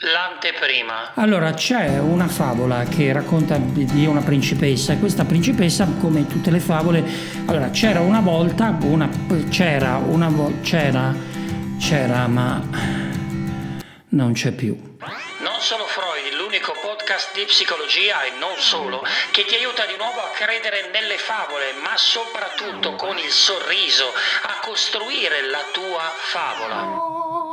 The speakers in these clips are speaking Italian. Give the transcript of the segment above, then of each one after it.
L'anteprima. Allora, c'è una favola che racconta di una principessa e questa principessa, come tutte le favole, allora c'era una volta, una, c'era una volta, c'era, c'era, ma non c'è più. Non solo Freud, l'unico podcast di psicologia e non solo, che ti aiuta di nuovo a credere nelle favole, ma soprattutto con il sorriso, a costruire la tua favola.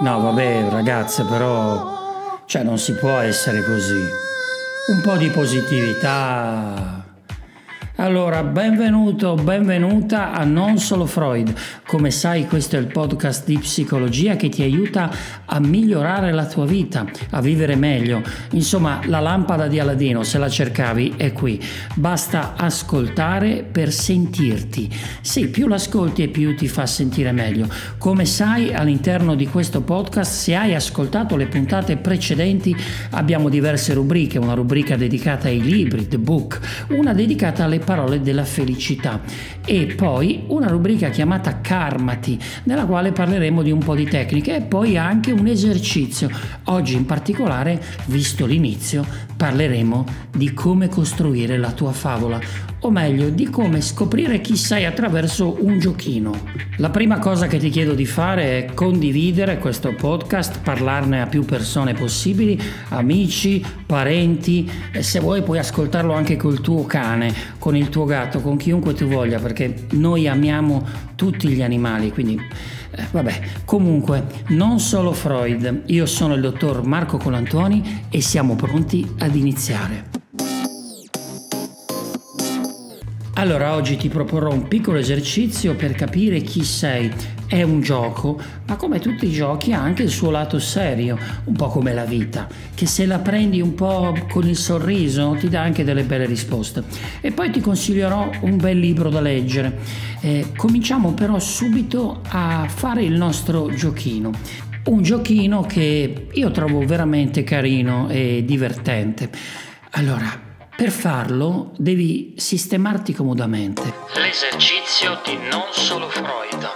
No, vabbè, ragazze, però. Cioè, non si può essere così. Un po' di positività. Allora, benvenuto, benvenuta a Non Solo Freud. Come sai, questo è il podcast di psicologia che ti aiuta a migliorare la tua vita, a vivere meglio. Insomma, la lampada di Aladino, se la cercavi, è qui. Basta ascoltare per sentirti. Sì, più l'ascolti e più ti fa sentire meglio. Come sai, all'interno di questo podcast, se hai ascoltato le puntate precedenti, abbiamo diverse rubriche. Una rubrica dedicata ai libri, The Book, una dedicata alle parole della felicità. E poi una rubrica chiamata Karmati nella quale parleremo di un po' di tecniche e poi anche un esercizio. Oggi in particolare, visto l'inizio, parleremo di come costruire la tua favola, o meglio di come scoprire chi sei attraverso un giochino. La prima cosa che ti chiedo di fare è condividere questo podcast, parlarne a più persone possibili, amici, parenti e se vuoi puoi ascoltarlo anche col tuo cane, con il tuo gatto, con chiunque tu voglia, perché noi amiamo tutti gli animali, quindi eh, vabbè, comunque, non solo Freud, io sono il dottor Marco Colantoni e siamo pronti ad iniziare. Allora, oggi ti proporrò un piccolo esercizio per capire chi sei. È un gioco, ma come tutti i giochi ha anche il suo lato serio, un po' come la vita, che se la prendi un po' con il sorriso ti dà anche delle belle risposte. E poi ti consiglierò un bel libro da leggere. Eh, cominciamo però subito a fare il nostro giochino. Un giochino che io trovo veramente carino e divertente. Allora, per farlo devi sistemarti comodamente. L'esercizio di non solo Freud.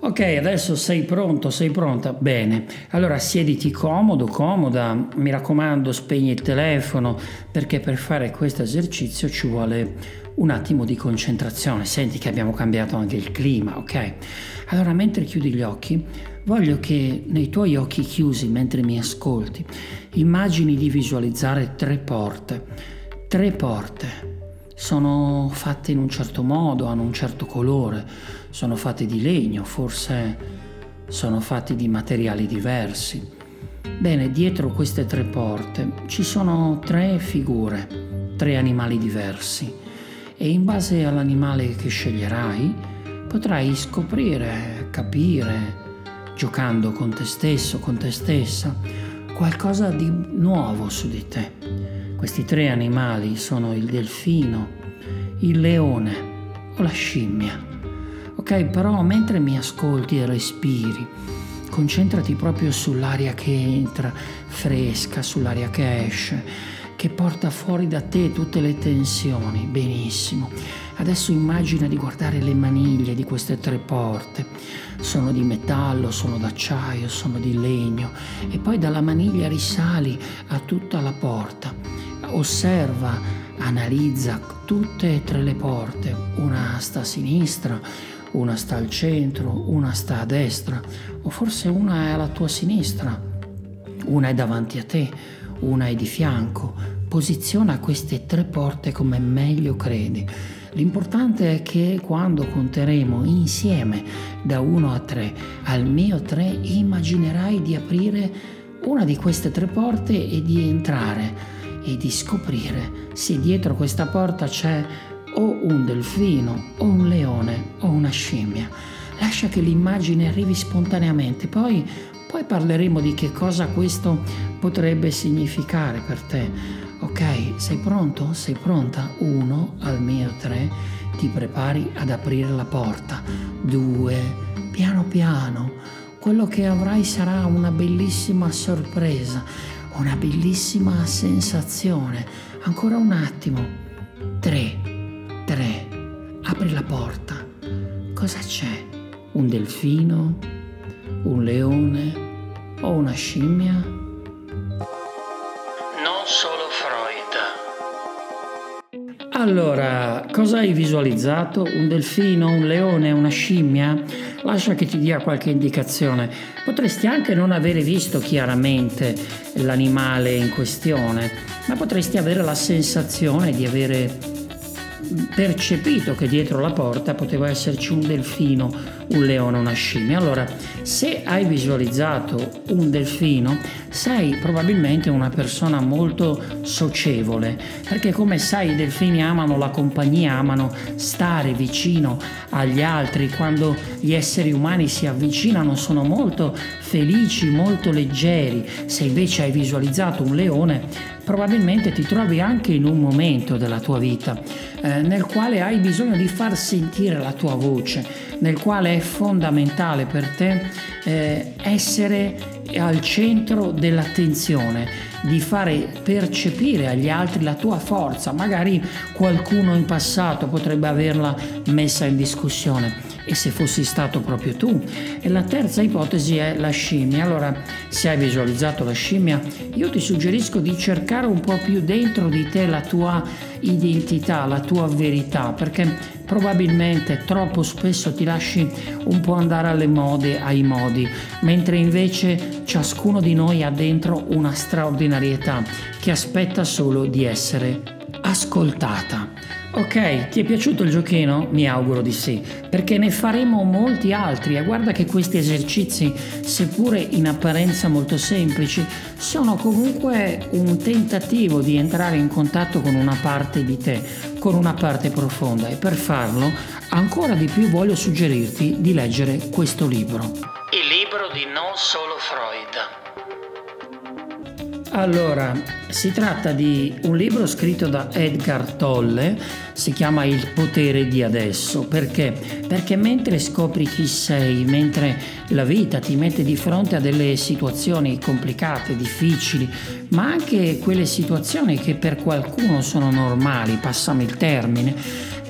Ok, adesso sei pronto, sei pronta? Bene. Allora siediti comodo, comoda. Mi raccomando, spegni il telefono perché per fare questo esercizio ci vuole un attimo di concentrazione. Senti che abbiamo cambiato anche il clima, ok? Allora, mentre chiudi gli occhi, voglio che nei tuoi occhi chiusi, mentre mi ascolti, immagini di visualizzare tre porte. Tre porte. Sono fatte in un certo modo, hanno un certo colore, sono fatte di legno, forse sono fatti di materiali diversi. Bene, dietro queste tre porte ci sono tre figure, tre animali diversi e in base all'animale che sceglierai potrai scoprire, capire, giocando con te stesso, con te stessa, qualcosa di nuovo su di te. Questi tre animali sono il delfino, il leone o la scimmia. Ok, però mentre mi ascolti e respiri, concentrati proprio sull'aria che entra fresca, sull'aria che esce, che porta fuori da te tutte le tensioni. Benissimo. Adesso immagina di guardare le maniglie di queste tre porte. Sono di metallo, sono d'acciaio, sono di legno e poi dalla maniglia risali a tutta la porta. Osserva, analizza tutte e tre le porte. Una sta a sinistra, una sta al centro, una sta a destra o forse una è alla tua sinistra, una è davanti a te, una è di fianco. Posiziona queste tre porte come meglio credi. L'importante è che quando conteremo insieme da 1 a 3 al mio 3 immaginerai di aprire una di queste tre porte e di entrare e di scoprire se dietro questa porta c'è o un delfino o un leone o una scimmia. Lascia che l'immagine arrivi spontaneamente, poi, poi parleremo di che cosa questo potrebbe significare per te. Ok, sei pronto? Sei pronta? Uno al mio tre, ti prepari ad aprire la porta. Due, piano piano, quello che avrai sarà una bellissima sorpresa, una bellissima sensazione. Ancora un attimo. Tre, tre, apri la porta. Cosa c'è? Un delfino? Un leone? o una scimmia? Non solo. Allora, cosa hai visualizzato? Un delfino, un leone, una scimmia? Lascia che ti dia qualche indicazione. Potresti anche non avere visto chiaramente l'animale in questione, ma potresti avere la sensazione di avere percepito che dietro la porta poteva esserci un delfino, un leone, una scimmia. Allora, se hai visualizzato un delfino, sei probabilmente una persona molto socievole, perché come sai i delfini amano la compagnia, amano stare vicino agli altri, quando gli esseri umani si avvicinano sono molto felici, molto leggeri. Se invece hai visualizzato un leone, probabilmente ti trovi anche in un momento della tua vita eh, nel quale hai bisogno di far sentire la tua voce, nel quale è fondamentale per te eh, essere al centro dell'attenzione, di fare percepire agli altri la tua forza. Magari qualcuno in passato potrebbe averla messa in discussione e se fossi stato proprio tu. E la terza ipotesi è la scimmia. Allora, se hai visualizzato la scimmia, io ti suggerisco di cercare un po' più dentro di te la tua identità, la tua verità, perché probabilmente troppo spesso ti lasci un po' andare alle mode, ai modi, mentre invece ciascuno di noi ha dentro una straordinarietà che aspetta solo di essere ascoltata. Ok, ti è piaciuto il giochino? Mi auguro di sì, perché ne faremo molti altri e guarda che questi esercizi, seppure in apparenza molto semplici, sono comunque un tentativo di entrare in contatto con una parte di te, con una parte profonda e per farlo ancora di più voglio suggerirti di leggere questo libro. Il libro di Non Solo Freud. Allora, si tratta di un libro scritto da Edgar Tolle, si chiama Il potere di adesso. Perché? Perché mentre scopri chi sei, mentre la vita ti mette di fronte a delle situazioni complicate, difficili, ma anche quelle situazioni che per qualcuno sono normali, passami il termine,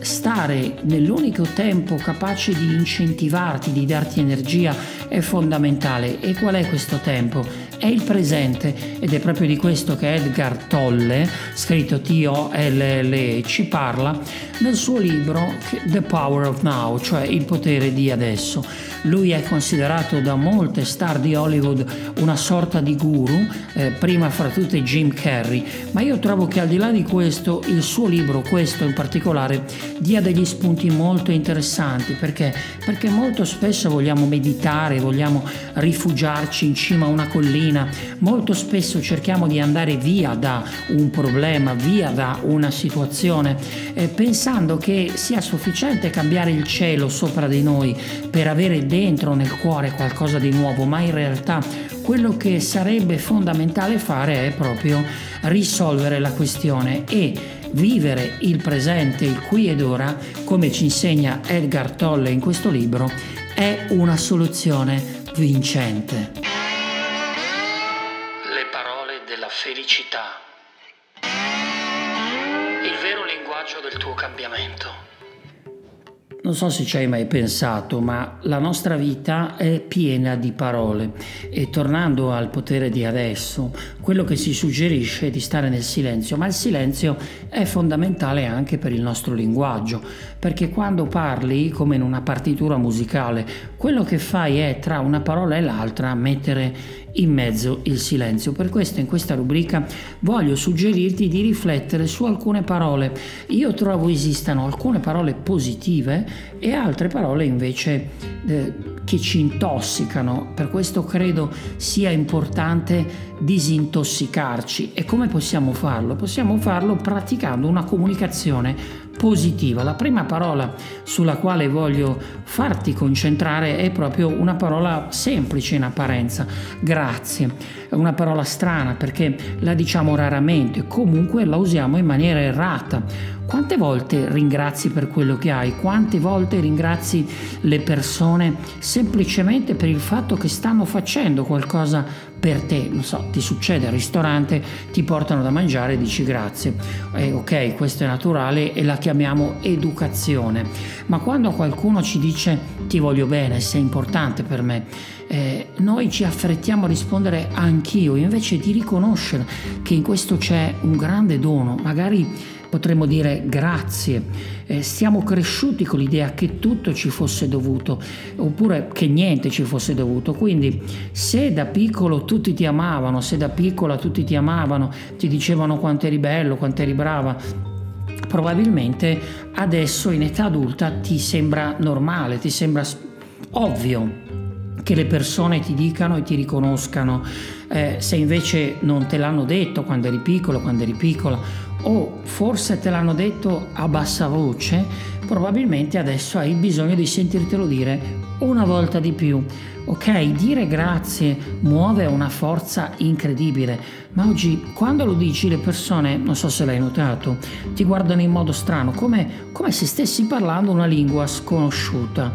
stare nell'unico tempo capace di incentivarti, di darti energia è fondamentale. E qual è questo tempo? È il presente ed è proprio di questo che Edgar Tolle, scritto T-O-L-L-E, ci parla nel suo libro The Power of Now, cioè il potere di adesso. Lui è considerato da molte star di Hollywood una sorta di guru, eh, prima fra tutte Jim Carrey, ma io trovo che al di là di questo il suo libro, questo in particolare, dia degli spunti molto interessanti perché, perché molto spesso vogliamo meditare, vogliamo rifugiarci in cima a una collina, molto spesso cerchiamo di andare via da un problema, via da una situazione, eh, pensando che sia sufficiente cambiare il cielo sopra di noi per avere dentro nel cuore qualcosa di nuovo, ma in realtà quello che sarebbe fondamentale fare è proprio risolvere la questione e vivere il presente, il qui ed ora, come ci insegna Edgar Tolle in questo libro, è una soluzione vincente. Felicità. Il vero linguaggio del tuo cambiamento. Non so se ci hai mai pensato, ma la nostra vita è piena di parole e tornando al potere di adesso, quello che si suggerisce è di stare nel silenzio, ma il silenzio è fondamentale anche per il nostro linguaggio, perché quando parli, come in una partitura musicale, quello che fai è tra una parola e l'altra mettere in mezzo il silenzio. Per questo in questa rubrica voglio suggerirti di riflettere su alcune parole. Io trovo esistano alcune parole positive e altre parole invece eh, che ci intossicano. Per questo credo sia importante disintossicarci. E come possiamo farlo? Possiamo farlo praticando una comunicazione positiva. La prima parola sulla quale voglio farti concentrare è proprio una parola semplice in apparenza, grazie. È una parola strana perché la diciamo raramente, comunque la usiamo in maniera errata. Quante volte ringrazi per quello che hai? Quante volte ringrazi le persone semplicemente per il fatto che stanno facendo qualcosa per te, non so, ti succede al ristorante, ti portano da mangiare e dici grazie. Eh, ok, questo è naturale e la chiamiamo educazione. Ma quando qualcuno ci dice ti voglio bene, sei importante per me, eh, noi ci affrettiamo a rispondere anch'io, invece di riconoscere che in questo c'è un grande dono, magari potremmo dire grazie, eh, siamo cresciuti con l'idea che tutto ci fosse dovuto, oppure che niente ci fosse dovuto. Quindi se da piccolo tutti ti amavano, se da piccola tutti ti amavano, ti dicevano quanto eri bello, quanto eri brava, probabilmente adesso in età adulta ti sembra normale, ti sembra ovvio che le persone ti dicano e ti riconoscano. Eh, se invece non te l'hanno detto quando eri piccolo, quando eri piccola, o forse te l'hanno detto a bassa voce, probabilmente adesso hai bisogno di sentirtelo dire una volta di più. Ok, dire grazie muove una forza incredibile, ma oggi quando lo dici le persone, non so se l'hai notato, ti guardano in modo strano, come, come se stessi parlando una lingua sconosciuta.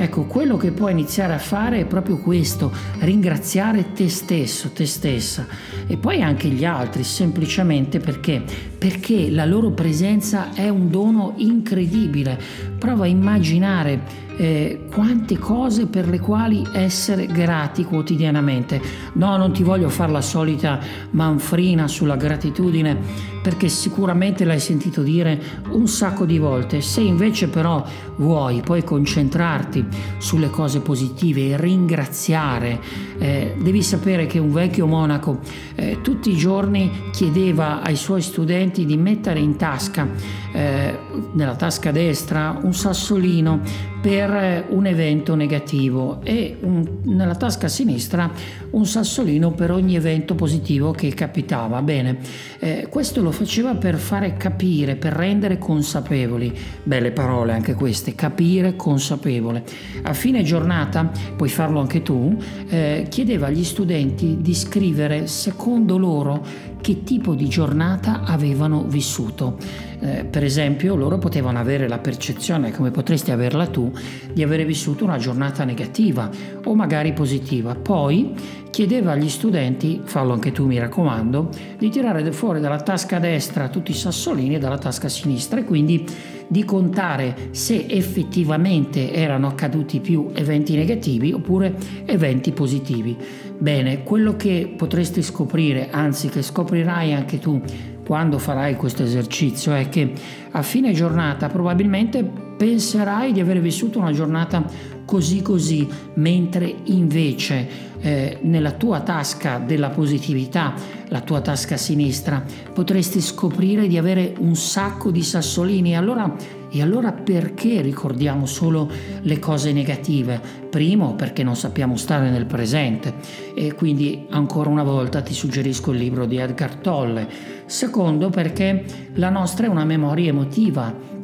Ecco, quello che puoi iniziare a fare è proprio questo, ringraziare te stesso, te stessa e poi anche gli altri, semplicemente perché? Perché la loro presenza è un dono incredibile. Prova a immaginare eh, quante cose per le quali essere grati quotidianamente. No, non ti voglio fare la solita manfrina sulla gratitudine perché sicuramente l'hai sentito dire un sacco di volte. Se invece però vuoi poi concentrarti sulle cose positive e ringraziare, eh, devi sapere che un vecchio monaco eh, tutti i giorni chiedeva ai suoi studenti di mettere in tasca, eh, nella tasca destra, un sassolino per un evento negativo e un, nella tasca sinistra un sassolino per ogni evento positivo che capitava. Bene, eh, questo lo faceva per fare capire, per rendere consapevoli, belle parole anche queste, capire consapevole. A fine giornata, puoi farlo anche tu, eh, chiedeva agli studenti di scrivere secondo loro che tipo di giornata avevano vissuto. Eh, per esempio, loro potevano avere la percezione, come potresti averla tu, di avere vissuto una giornata negativa o magari positiva. Poi chiedeva agli studenti, fallo anche tu mi raccomando, di tirare fuori dalla tasca destra tutti i sassolini e dalla tasca sinistra e quindi di contare se effettivamente erano accaduti più eventi negativi oppure eventi positivi. Bene, quello che potresti scoprire, anzi che scoprirai anche tu quando farai questo esercizio, è che a fine giornata probabilmente penserai di aver vissuto una giornata così così, mentre invece eh, nella tua tasca della positività, la tua tasca sinistra, potresti scoprire di avere un sacco di sassolini. Allora, e allora perché ricordiamo solo le cose negative? Primo, perché non sappiamo stare nel presente e quindi ancora una volta ti suggerisco il libro di Edgar Tolle. Secondo, perché la nostra è una memoria emotiva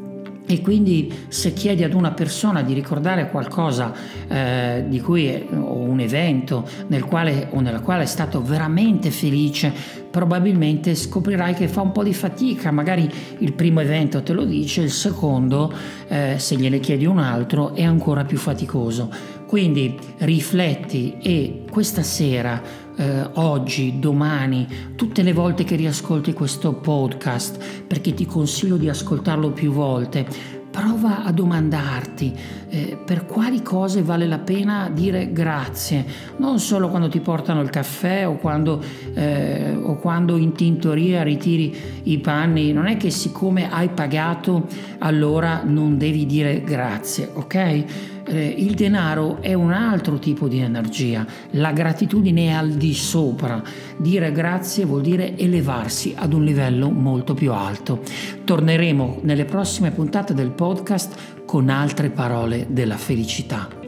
e quindi se chiedi ad una persona di ricordare qualcosa eh, di cui è, o un evento nel quale o nella quale è stato veramente felice, probabilmente scoprirai che fa un po' di fatica, magari il primo evento te lo dice, il secondo, eh, se gliene chiedi un altro, è ancora più faticoso. Quindi rifletti e questa sera eh, oggi, domani, tutte le volte che riascolti questo podcast, perché ti consiglio di ascoltarlo più volte, prova a domandarti eh, per quali cose vale la pena dire grazie, non solo quando ti portano il caffè o quando, eh, o quando in tintoria ritiri i panni, non è che siccome hai pagato allora non devi dire grazie, ok? Eh, il denaro è un altro tipo di energia, la gratitudine è al di sopra, dire grazie vuol dire elevarsi ad un livello molto più alto. Torneremo nelle prossime puntate del podcast con altre parole della felicità.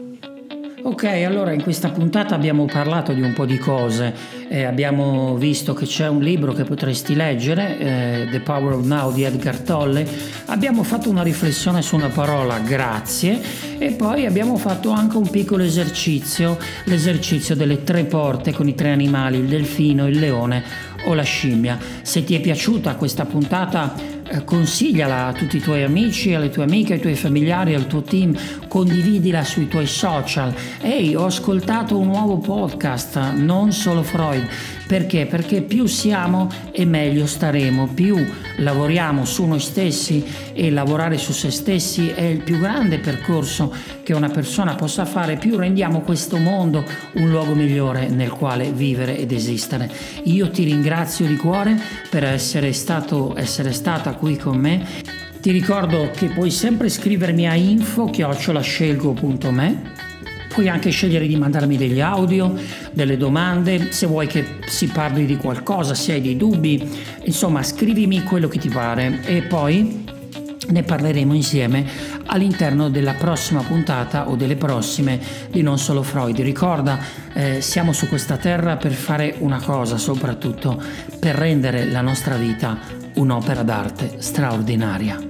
Ok, allora in questa puntata abbiamo parlato di un po' di cose, eh, abbiamo visto che c'è un libro che potresti leggere, eh, The Power of Now di Edgar Tolle, abbiamo fatto una riflessione su una parola, grazie, e poi abbiamo fatto anche un piccolo esercizio, l'esercizio delle tre porte con i tre animali, il delfino, il leone o la scimmia. Se ti è piaciuta questa puntata eh, consigliala a tutti i tuoi amici, alle tue amiche, ai tuoi familiari, al tuo team, condividila sui tuoi social. Ehi, ho ascoltato un nuovo podcast, non solo Freud. Perché? Perché più siamo e meglio staremo, più lavoriamo su noi stessi e lavorare su se stessi è il più grande percorso che una persona possa fare, più rendiamo questo mondo un luogo migliore nel quale vivere ed esistere. Io ti ringrazio di cuore per essere stato, essere stata qui con me. Ti ricordo che puoi sempre scrivermi a info-scelgo.me Puoi anche scegliere di mandarmi degli audio, delle domande, se vuoi che si parli di qualcosa, se hai dei dubbi, insomma scrivimi quello che ti pare e poi ne parleremo insieme all'interno della prossima puntata o delle prossime di Non Solo Freud. Ricorda, eh, siamo su questa terra per fare una cosa, soprattutto per rendere la nostra vita un'opera d'arte straordinaria.